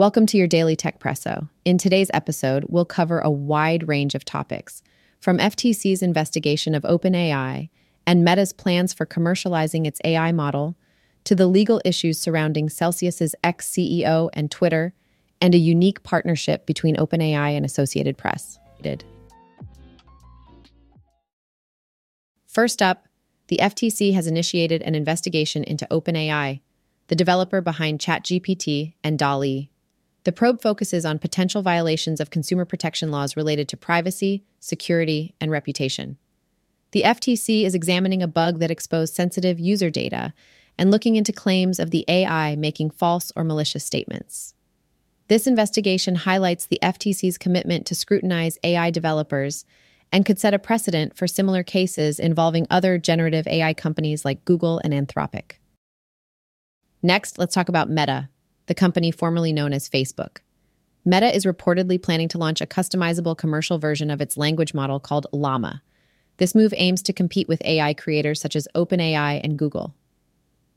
Welcome to your Daily Techpresso. In today's episode, we'll cover a wide range of topics, from FTC's investigation of OpenAI and Meta's plans for commercializing its AI model, to the legal issues surrounding Celsius's ex CEO and Twitter, and a unique partnership between OpenAI and Associated Press. First up, the FTC has initiated an investigation into OpenAI, the developer behind ChatGPT and DALL-E. The probe focuses on potential violations of consumer protection laws related to privacy, security, and reputation. The FTC is examining a bug that exposed sensitive user data and looking into claims of the AI making false or malicious statements. This investigation highlights the FTC's commitment to scrutinize AI developers and could set a precedent for similar cases involving other generative AI companies like Google and Anthropic. Next, let's talk about Meta, the company formerly known as Facebook. Meta is reportedly planning to launch a customizable commercial version of its language model called Llama. This move aims to compete with AI creators such as OpenAI and Google.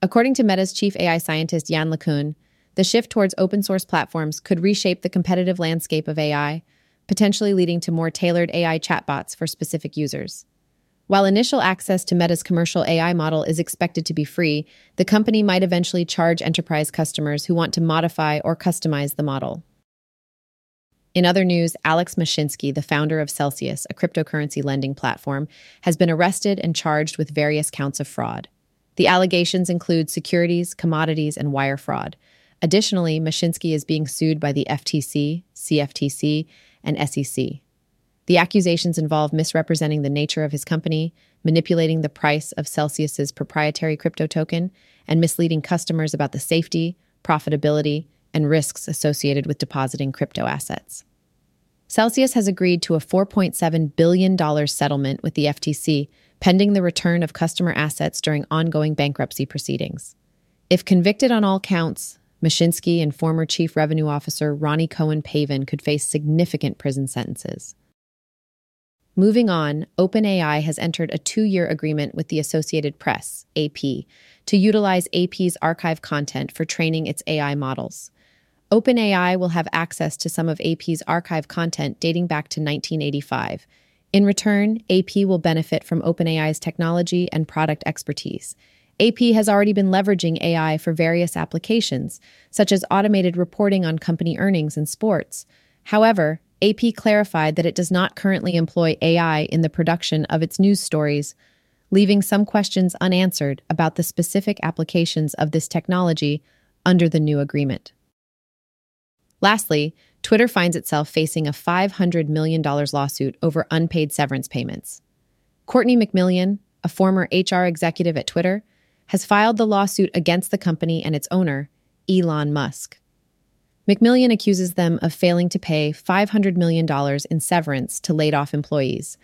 According to Meta's chief AI scientist Yann LeCun, the shift towards open source platforms could reshape the competitive landscape of AI potentially leading to more tailored AI chatbots for specific users. While initial access to Meta's commercial AI model is expected to be free, the company might eventually charge enterprise customers who want to modify or customize the model. In other news, Alex Mashinsky, the founder of Celsius, a cryptocurrency lending platform, has been arrested and charged with various counts of fraud. The allegations include securities, commodities, and wire fraud. Additionally, Mashinsky is being sued by the FTC, CFTC, and SEC. The accusations involve misrepresenting the nature of his company, manipulating the price of Celsius's proprietary crypto token, and misleading customers about the safety, profitability, and risks associated with depositing crypto assets. Celsius has agreed to a $4.7 billion settlement with the FTC pending the return of customer assets during ongoing bankruptcy proceedings. If convicted on all counts, Mashinsky and former Chief Revenue Officer Roni Cohen-Pavon could face significant prison sentences. Moving on, OpenAI has entered a two year agreement with the Associated Press, AP, to utilize AP's archive content for training its AI models. OpenAI will have access to some of AP's archive content dating back to 1985. In return, AP will benefit from OpenAI's technology and product expertise, AP has already been leveraging AI for various applications, such as automated reporting on company earnings and sports. However, AP clarified that it does not currently employ AI in the production of its news stories, leaving some questions unanswered about the specific applications of this technology under the new agreement. Lastly, Twitter finds itself facing a $500 million lawsuit over unpaid severance payments. Courtney McMillian, a former HR executive at Twitter, has filed the lawsuit against the company and its owner, Elon Musk. McMillian accuses them of failing to pay $500 million in severance to laid off employees.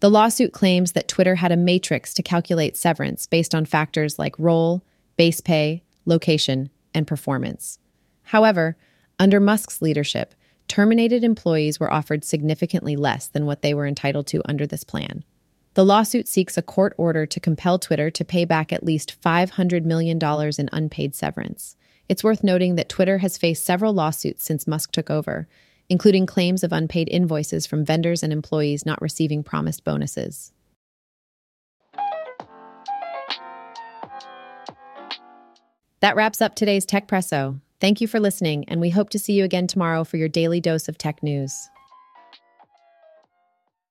The lawsuit claims that Twitter had a matrix to calculate severance based on factors like role, base pay, location, and performance. However, under Musk's leadership, terminated employees were offered significantly less than what they were entitled to under this plan. The lawsuit seeks a court order to compel Twitter to pay back at least $500 million in unpaid severance. It's worth noting that Twitter has faced several lawsuits since Musk took over, including claims of unpaid invoices from vendors and employees not receiving promised bonuses. That wraps up today's Techpresso. Thank you for listening, and we hope to see you again tomorrow for your daily dose of tech news.